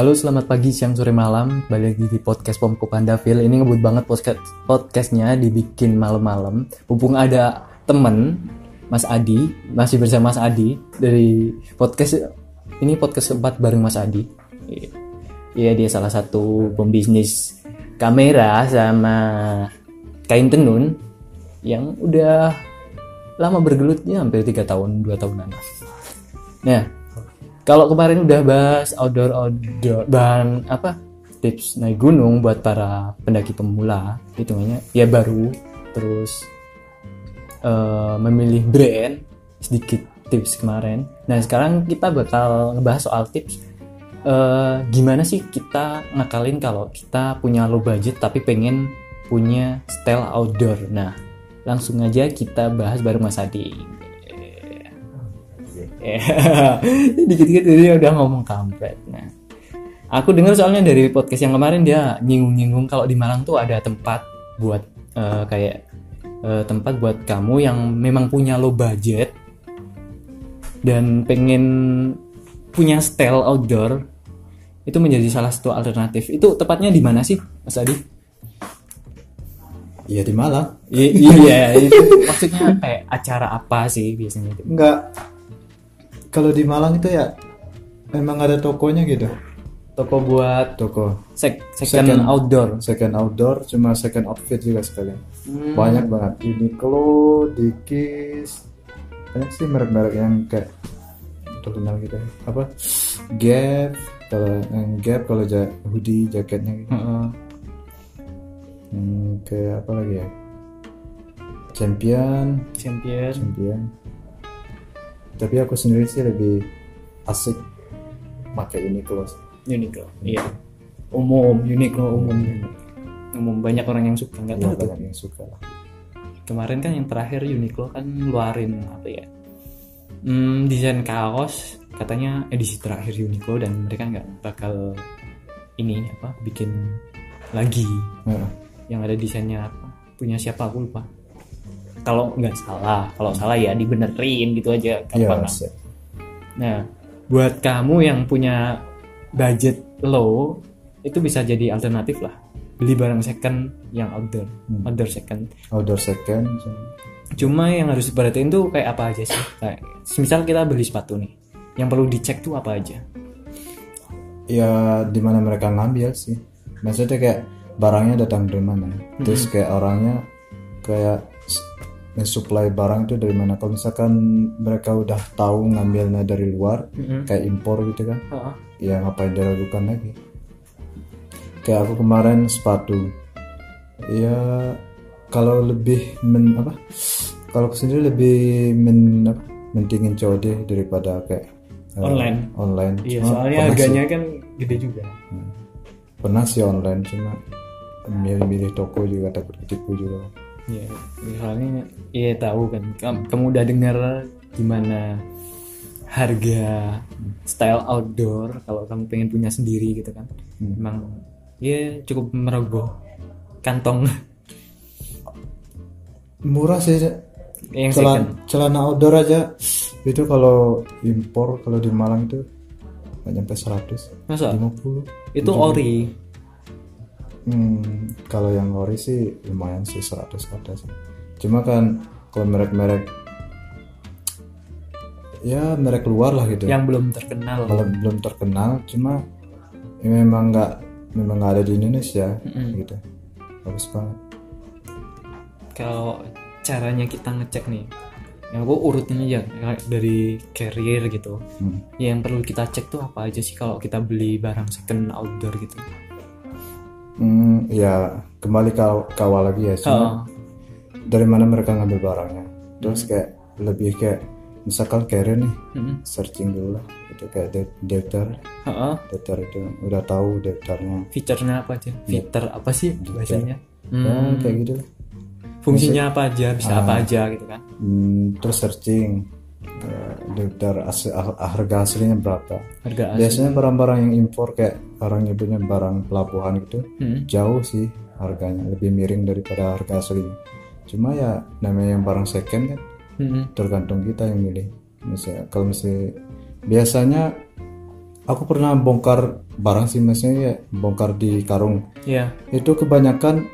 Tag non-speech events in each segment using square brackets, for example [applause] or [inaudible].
Halo, selamat pagi, siang, sore, malam. Balik lagi di podcast Pomko Pandavil. Ini ngebut banget podcast podcastnya dibikin malam-malam. Mumpung ada temen, Mas Adi, masih bersama Mas Adi dari podcast ini podcast keempat bareng Mas Adi. Iya, dia salah satu pembisnis kamera sama kain tenun yang udah lama bergelutnya hampir tiga tahun, dua tahunan. Nah, kalau kemarin udah bahas outdoor outdoor bahan apa tips naik gunung buat para pendaki pemula hitungannya ya baru terus eh, memilih brand sedikit tips kemarin. Nah sekarang kita bakal ngebahas soal tips eh, gimana sih kita ngakalin kalau kita punya low budget tapi pengen punya style outdoor. Nah langsung aja kita bahas bareng Mas Adi [laughs] dikit-dikit dia udah ngomong kampret nah aku dengar soalnya dari podcast yang kemarin dia nyinggung-nyinggung kalau di Malang tuh ada tempat buat eh, kayak eh, tempat buat kamu yang memang punya low budget dan pengen punya style outdoor itu menjadi salah satu alternatif itu tepatnya di mana sih Mas Adi? Iya di Malang. I- iya itu maksudnya kayak acara apa sih biasanya itu? Enggak. Kalau di Malang itu ya memang ada tokonya gitu. Toko buat Toko sek second, Second. outdoor. second outdoor cuma second outfit juga sekalian. Hmm. Banyak banget. Uniqlo, Dickies. Banyak sih merek-merek yang kayak terkenal gitu. ya. Apa? Gap. Kalau yang Gap kalau ja- hoodie jaketnya gitu. Heeh. Hmm, kayak apa lagi ya? Champion, Champion. champion. Tapi aku sendiri sih lebih asik pakai Uniqlo. sih. Uniqlo. Iya. Umum, Uniqlo umum. Umum banyak orang yang suka nggak Ya, tahu tuh. banyak yang suka lah. Kemarin kan yang terakhir Uniqlo kan ngeluarin apa ya? Hmm, desain kaos katanya edisi terakhir Uniqlo dan mereka nggak bakal ini apa bikin lagi Nah, yang ada desainnya apa punya siapa aku lupa kalau nggak salah kalau salah ya dibenerin gitu aja Iya, gampang lah. sih. Nah, buat kamu yang punya budget low, itu bisa jadi alternatif lah. Beli barang second yang outdoor, Hmm. outdoor second. outdoor second. Cuma yang harus diperhatiin tuh kayak apa aja sih? Kayak, misal kita beli sepatu nih, yang perlu dicek tuh apa aja? Ya di mana mereka ngambil sih. Maksudnya kayak barangnya datang dari mana. Terus kayak orangnya kayak mensuplai barang itu dari mana. Kalau misalkan mereka udah tahu ngambilnya dari luar, kayak impor gitu kan. Heeh. ya ngapain diragukan lagi kayak aku kemarin sepatu ya kalau lebih men apa kalau aku sendiri lebih men apa mentingin COD daripada kayak eh, Online. online Iya, Cuma soalnya harganya sih, kan gede juga. pernah sih online cuma milih-milih toko juga takut ketipu juga Iya, misalnya iya tahu kan. Kam- Kamu udah dengar gimana harga style outdoor kalau kamu pengen punya sendiri gitu kan. Memang ya cukup merogoh kantong murah sih yang celana, celana outdoor aja itu kalau impor kalau di Malang itu nggak nyampe 100 Masa? 50 Itu ori. Hmm, kalau yang ori sih lumayan sih 100 ada sih. Cuma kan kalau merek-merek ya merek luar lah gitu. yang belum terkenal. Kalau belum terkenal, cuma ya memang nggak memang nggak ada di Indonesia gitu. Bagus banget. Kalau caranya kita ngecek nih, yang aku urutin aja kayak dari carrier gitu. Hmm. Yang perlu kita cek tuh apa aja sih kalau kita beli barang second outdoor gitu. Hmm, ya kembali ke, ke awal lagi ya. Cuma Oh, dari mana mereka ngambil barangnya. Terus kayak lebih kayak misalkan carrier nih, mm-mm. searching dulu lah. Itu kayak de- daftar, Heeh. daftar itu udah tahu daftarnya. Fiturnya apa aja? Fitur apa sih bahasanya? Ya Hmm, kayak gitu lah. fungsinya apa aja, bisa apa aja gitu kan? Hmm, terus searching eh, asli, ah- harga aslinya berapa. Harga asli. Biasanya barang-barang yang impor kayak orang nyebutnya barang pelabuhan gitu Hmm. jauh sih harganya lebih miring daripada harga aslinya. Cuma ya namanya yang barang second kan Mm-mm. tergantung kita yang milih. Misalnya kalau misalnya biasanya aku pernah bongkar barang sih maksudnya ya bongkar di karung Iya. itu kebanyakan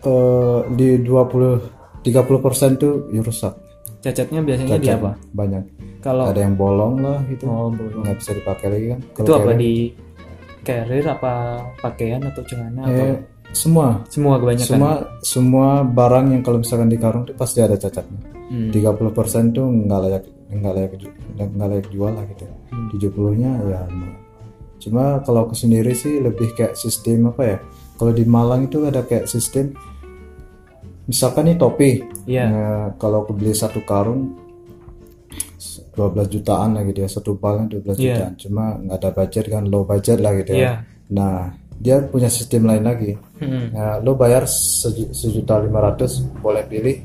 eh, di 20 30 persen tuh ya rusak Cacatnya biasanya di apa? banyak Kalau ada yang bolong lah gitu oh bolong. nggak bisa dipakai lagi kan Itu apa di carrier apa pakaian atau celana atau eh, semua semua kebanyakan. semua semua barang yang kalau misalkan di karung itu pasti ada cacatnya Hmm. 30 persen tuh nggak layak nggak layak nggak layak jual lah gitu Hmm. 70 nya ya cuma kalau aku sendiri sih lebih kayak sistem apa ya kalau di Malang itu ada kayak sistem misalkan nih topi Iya. Nah, kalau aku beli satu karung 12 jutaan lah gitu ya satu balnya 12 Iya. jutaan cuma nggak ada budget kan low budget lah gitu ya nah dia punya sistem lain lagi Hmm. Nah, lo bayar seju- sejuta lima ratus boleh pilih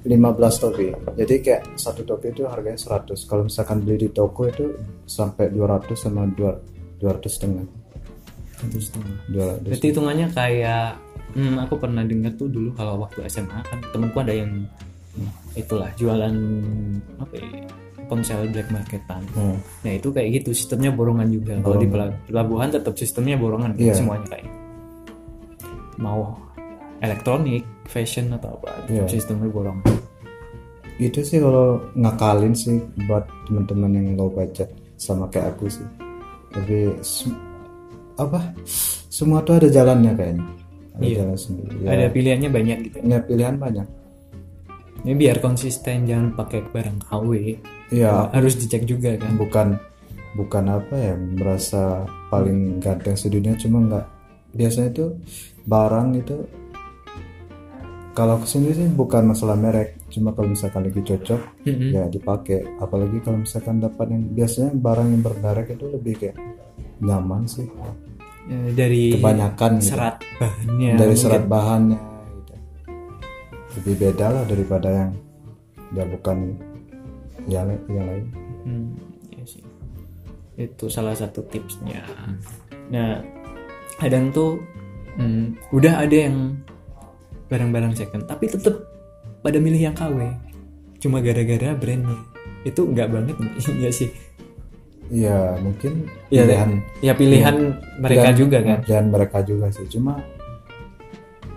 15 topi. Jadi kayak satu topi itu harganya 100. Kalau misalkan beli di toko itu sampai 200 sama 2 200 setengah. Satu setengah. 200. Berarti hitungannya kayak hmm, aku pernah dengar tuh dulu kalau waktu SMA kan temanku ada yang hmm, itulah jualan apa ya, ponsel black marketan. Hmm. Nah itu kayak gitu sistemnya borongan juga. Kalau di pela- pelabuhan tetap sistemnya borongan kan, Iya. semuanya kayak mau elektronik, fashion atau apa tetap Iya. sistemnya borongan. Itu sih kalau ngakalin sih buat teman-teman yang low budget sama kayak aku sih. Tapi apa? Semua tuh ada jalannya kayaknya. Ada Iya. jalan sendiri. Ya, Ada pilihannya banyak gitu. ya, pilihan banyak. Ini biar konsisten jangan pakai barang KW. Iya, Harus dicek juga kan. bukan bukan apa ya merasa paling ganteng sedunia cuma nggak biasanya itu barang itu kalau ke sini sih bukan masalah merek cuma kalau misalkan lagi cocok Mm-mm. ya dipakai apalagi kalau misalkan dapat yang biasanya barang yang bermerek itu lebih kayak nyaman sih dari kebanyakan gitu. serat bahannya dari mungkin. serat bahannya gitu. lebih beda lah daripada yang ya bukan yang yang lain Hmm, iya sih. Itu salah satu tipsnya. Nah, kadang tuh hmm, udah ada yang barang-barang second, tapi tetap pada milih yang KW. Cuma gara-gara brandnya. Itu enggak banget [laughs] ya sih. Ya mungkin Iya, pilihan Ya pilihan mereka Dan- juga kan. dan mereka juga sih cuma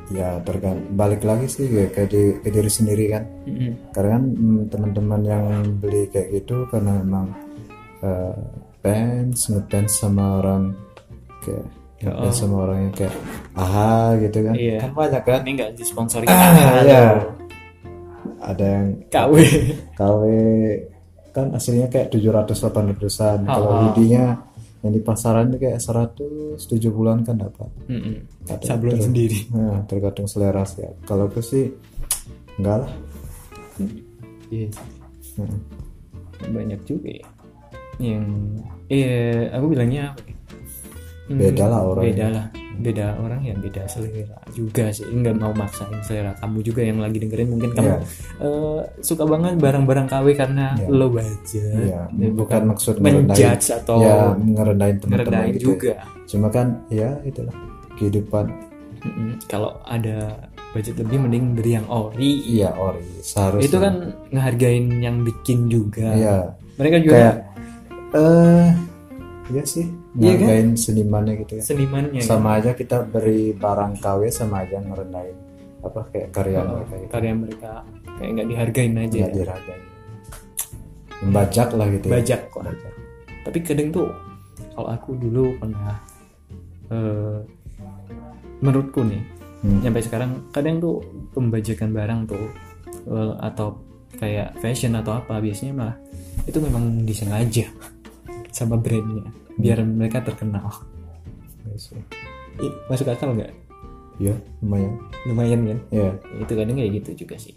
ya tergantung balik lagi sih ya, ke, di- ke diri sendiri kan Mm-mm. karena kan mm, teman-teman yang beli kayak gitu karena memang eh, fans ngefans sama orang kayak ngefans sama orang yang kayak aha gitu kan Iya. kan banyak kan Ini enggak disponsori ah, ya ada yang KW. KW kan aslinya kayak 700-800an kalau Ah, ah. hoodie-nya yang di pasaran itu kayak 100 7 bulan kan dapat Mm-mm. Ada Sablon terus. sendiri. Nah, tergantung selera sih. Kalau aku sih enggak lah. Iya. Hmm. banyak juga ya yang eh aku bilangnya apa ya? Hmm, Beda lah orang. beda lah beda orang ya beda selera juga sih nggak mau maksain selera kamu juga yang lagi dengerin mungkin kamu Iya. eh, suka banget barang-barang KW karena Iya. lo budget Iya, Ya, bukan maksud ngerendahin. menjudge atau ya ngerendahin teman-teman gitu. juga Cuma kan ya itulah kehidupan. Mm-mm. kalau ada budget lebih mending beli yang ori Iya ori seharusnya. itu kan ngehargain yang bikin juga Iya. mereka juga Kayak eh iya sih Iya kan? senimannya gitu ya. senimannya Sama aja kita beri barang KW sama aja ngerendahin apa kayak karya kan? mereka gitu. karya mereka kayak nggak dihargain aja Nggak diragain. Membajak lah gitu ya. bajak kok tapi kadang tuh kalau aku dulu pernah eh, menurutku nih Hmm. sampai sekarang kadang tuh pembajakan barang tuh eh, atau kayak fashion atau apa biasanya malah itu memang disengaja sama brandnya biar mereka terkenal. Ih, masuk akal nggak? Iya, lumayan. lumayan kan? Iya. itu kadang kayak gitu juga sih.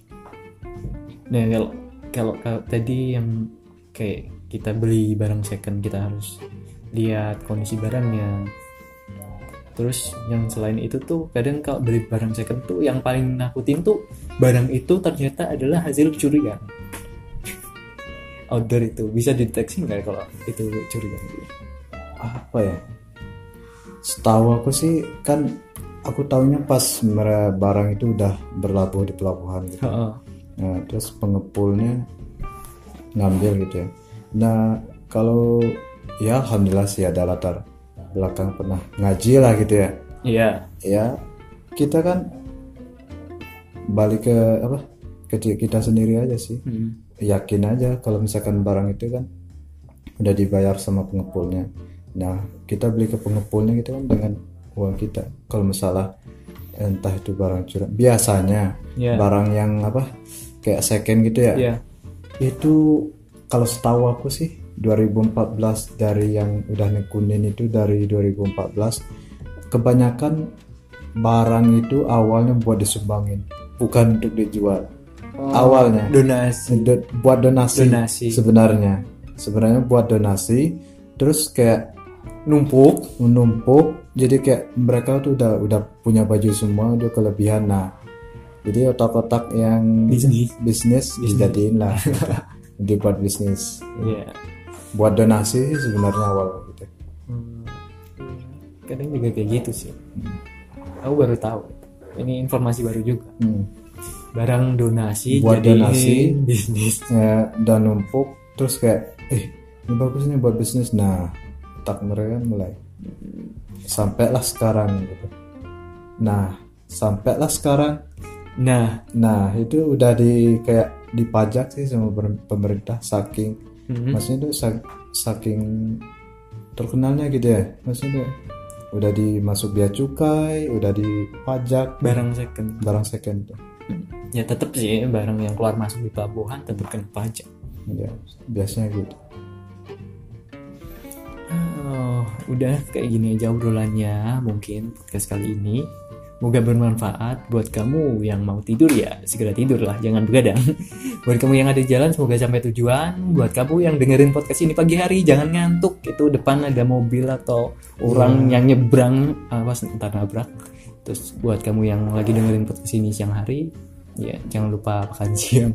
Nah kalau kalau kalau tadi yang kayak kita beli barang second kita harus lihat kondisi barangnya. Terus yang selain itu tuh kadang kalau beli barang second tuh yang paling nakutin tuh barang itu ternyata adalah hasil curian outdoor itu. Bisa dideteksi nggak kalau itu curian apa ya? Setahu aku sih kan aku tahunya pas barang itu udah berlabuh di pelabuhan gitu. Heeh. nah terus pengepulnya ngambil gitu ya. Nah kalau ya alhamdulillah sih ada latar belakang pernah ngaji lah gitu ya. Iya. ya kita kan balik ke apa ke kita sendiri aja sih. Hmm. Yakin aja kalau misalkan barang itu kan udah dibayar sama pengepulnya. Nah kita beli ke pengepulnya gitu kan dengan uang kita. Kalau masalah entah itu barang curang. Biasanya Iya. barang yang apa kayak second gitu ya. Iya. itu kalau setahu aku sih 2014 dari yang udah nekunin itu dari 2014 kebanyakan barang itu awalnya buat disumbangin bukan untuk dijual awalnya Donasi. Do- buat donasi, Donasi. sebenarnya sebenarnya buat donasi terus kayak Numpuk. menumpuk jadi kayak mereka tuh udah udah punya baju semua udah kelebihan nah jadi otak-otak yang Bisnis. bisnis dijadiin lah [laughs] dibuat bisnis Iya. buat donasi sebenarnya awal gitu Hmm. Kadang juga kayak gitu sih. Aku baru tahu. Ini informasi baru juga. Hmm. Barang donasi Buat jadi donasi. [laughs] bisnis. Ya, dan numpuk terus kayak eh ini bagus nih buat bisnis nah otak mereka mulai sampailah sekarang gitu nah sampailah sekarang Nah, nah itu udah di kayak dipajak sih sama pemerintah saking mhm. maksudnya itu sa- saking terkenalnya gitu ya maksudnya udah dimasuk biaya cukai udah dipajak barang second. barang second tuh Ya tetap sih barang yang keluar masuk di pelabuhan tetap kena pajak. ya biasanya gitu Oh, udah kayak gini aja obrolannya mungkin podcast kali ini. Semoga bermanfaat buat kamu yang mau tidur ya segera tidur lah jangan begadang. [laughs] buat kamu yang ada di jalan semoga sampai tujuan. Buat kamu yang dengerin podcast ini pagi hari jangan ngantuk. Itu depan ada mobil atau orang yang nyebrang awas ntar nabrak. Terus buat kamu yang lagi dengerin podcast ini siang hari ya jangan lupa makan [laughs] siang.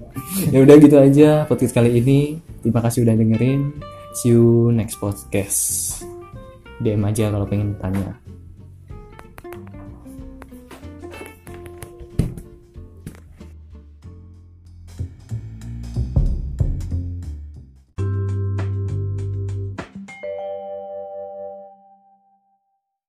ya udah gitu aja podcast kali ini. Terima kasih udah dengerin. See you next podcast. DM aja kalau pengen tanya.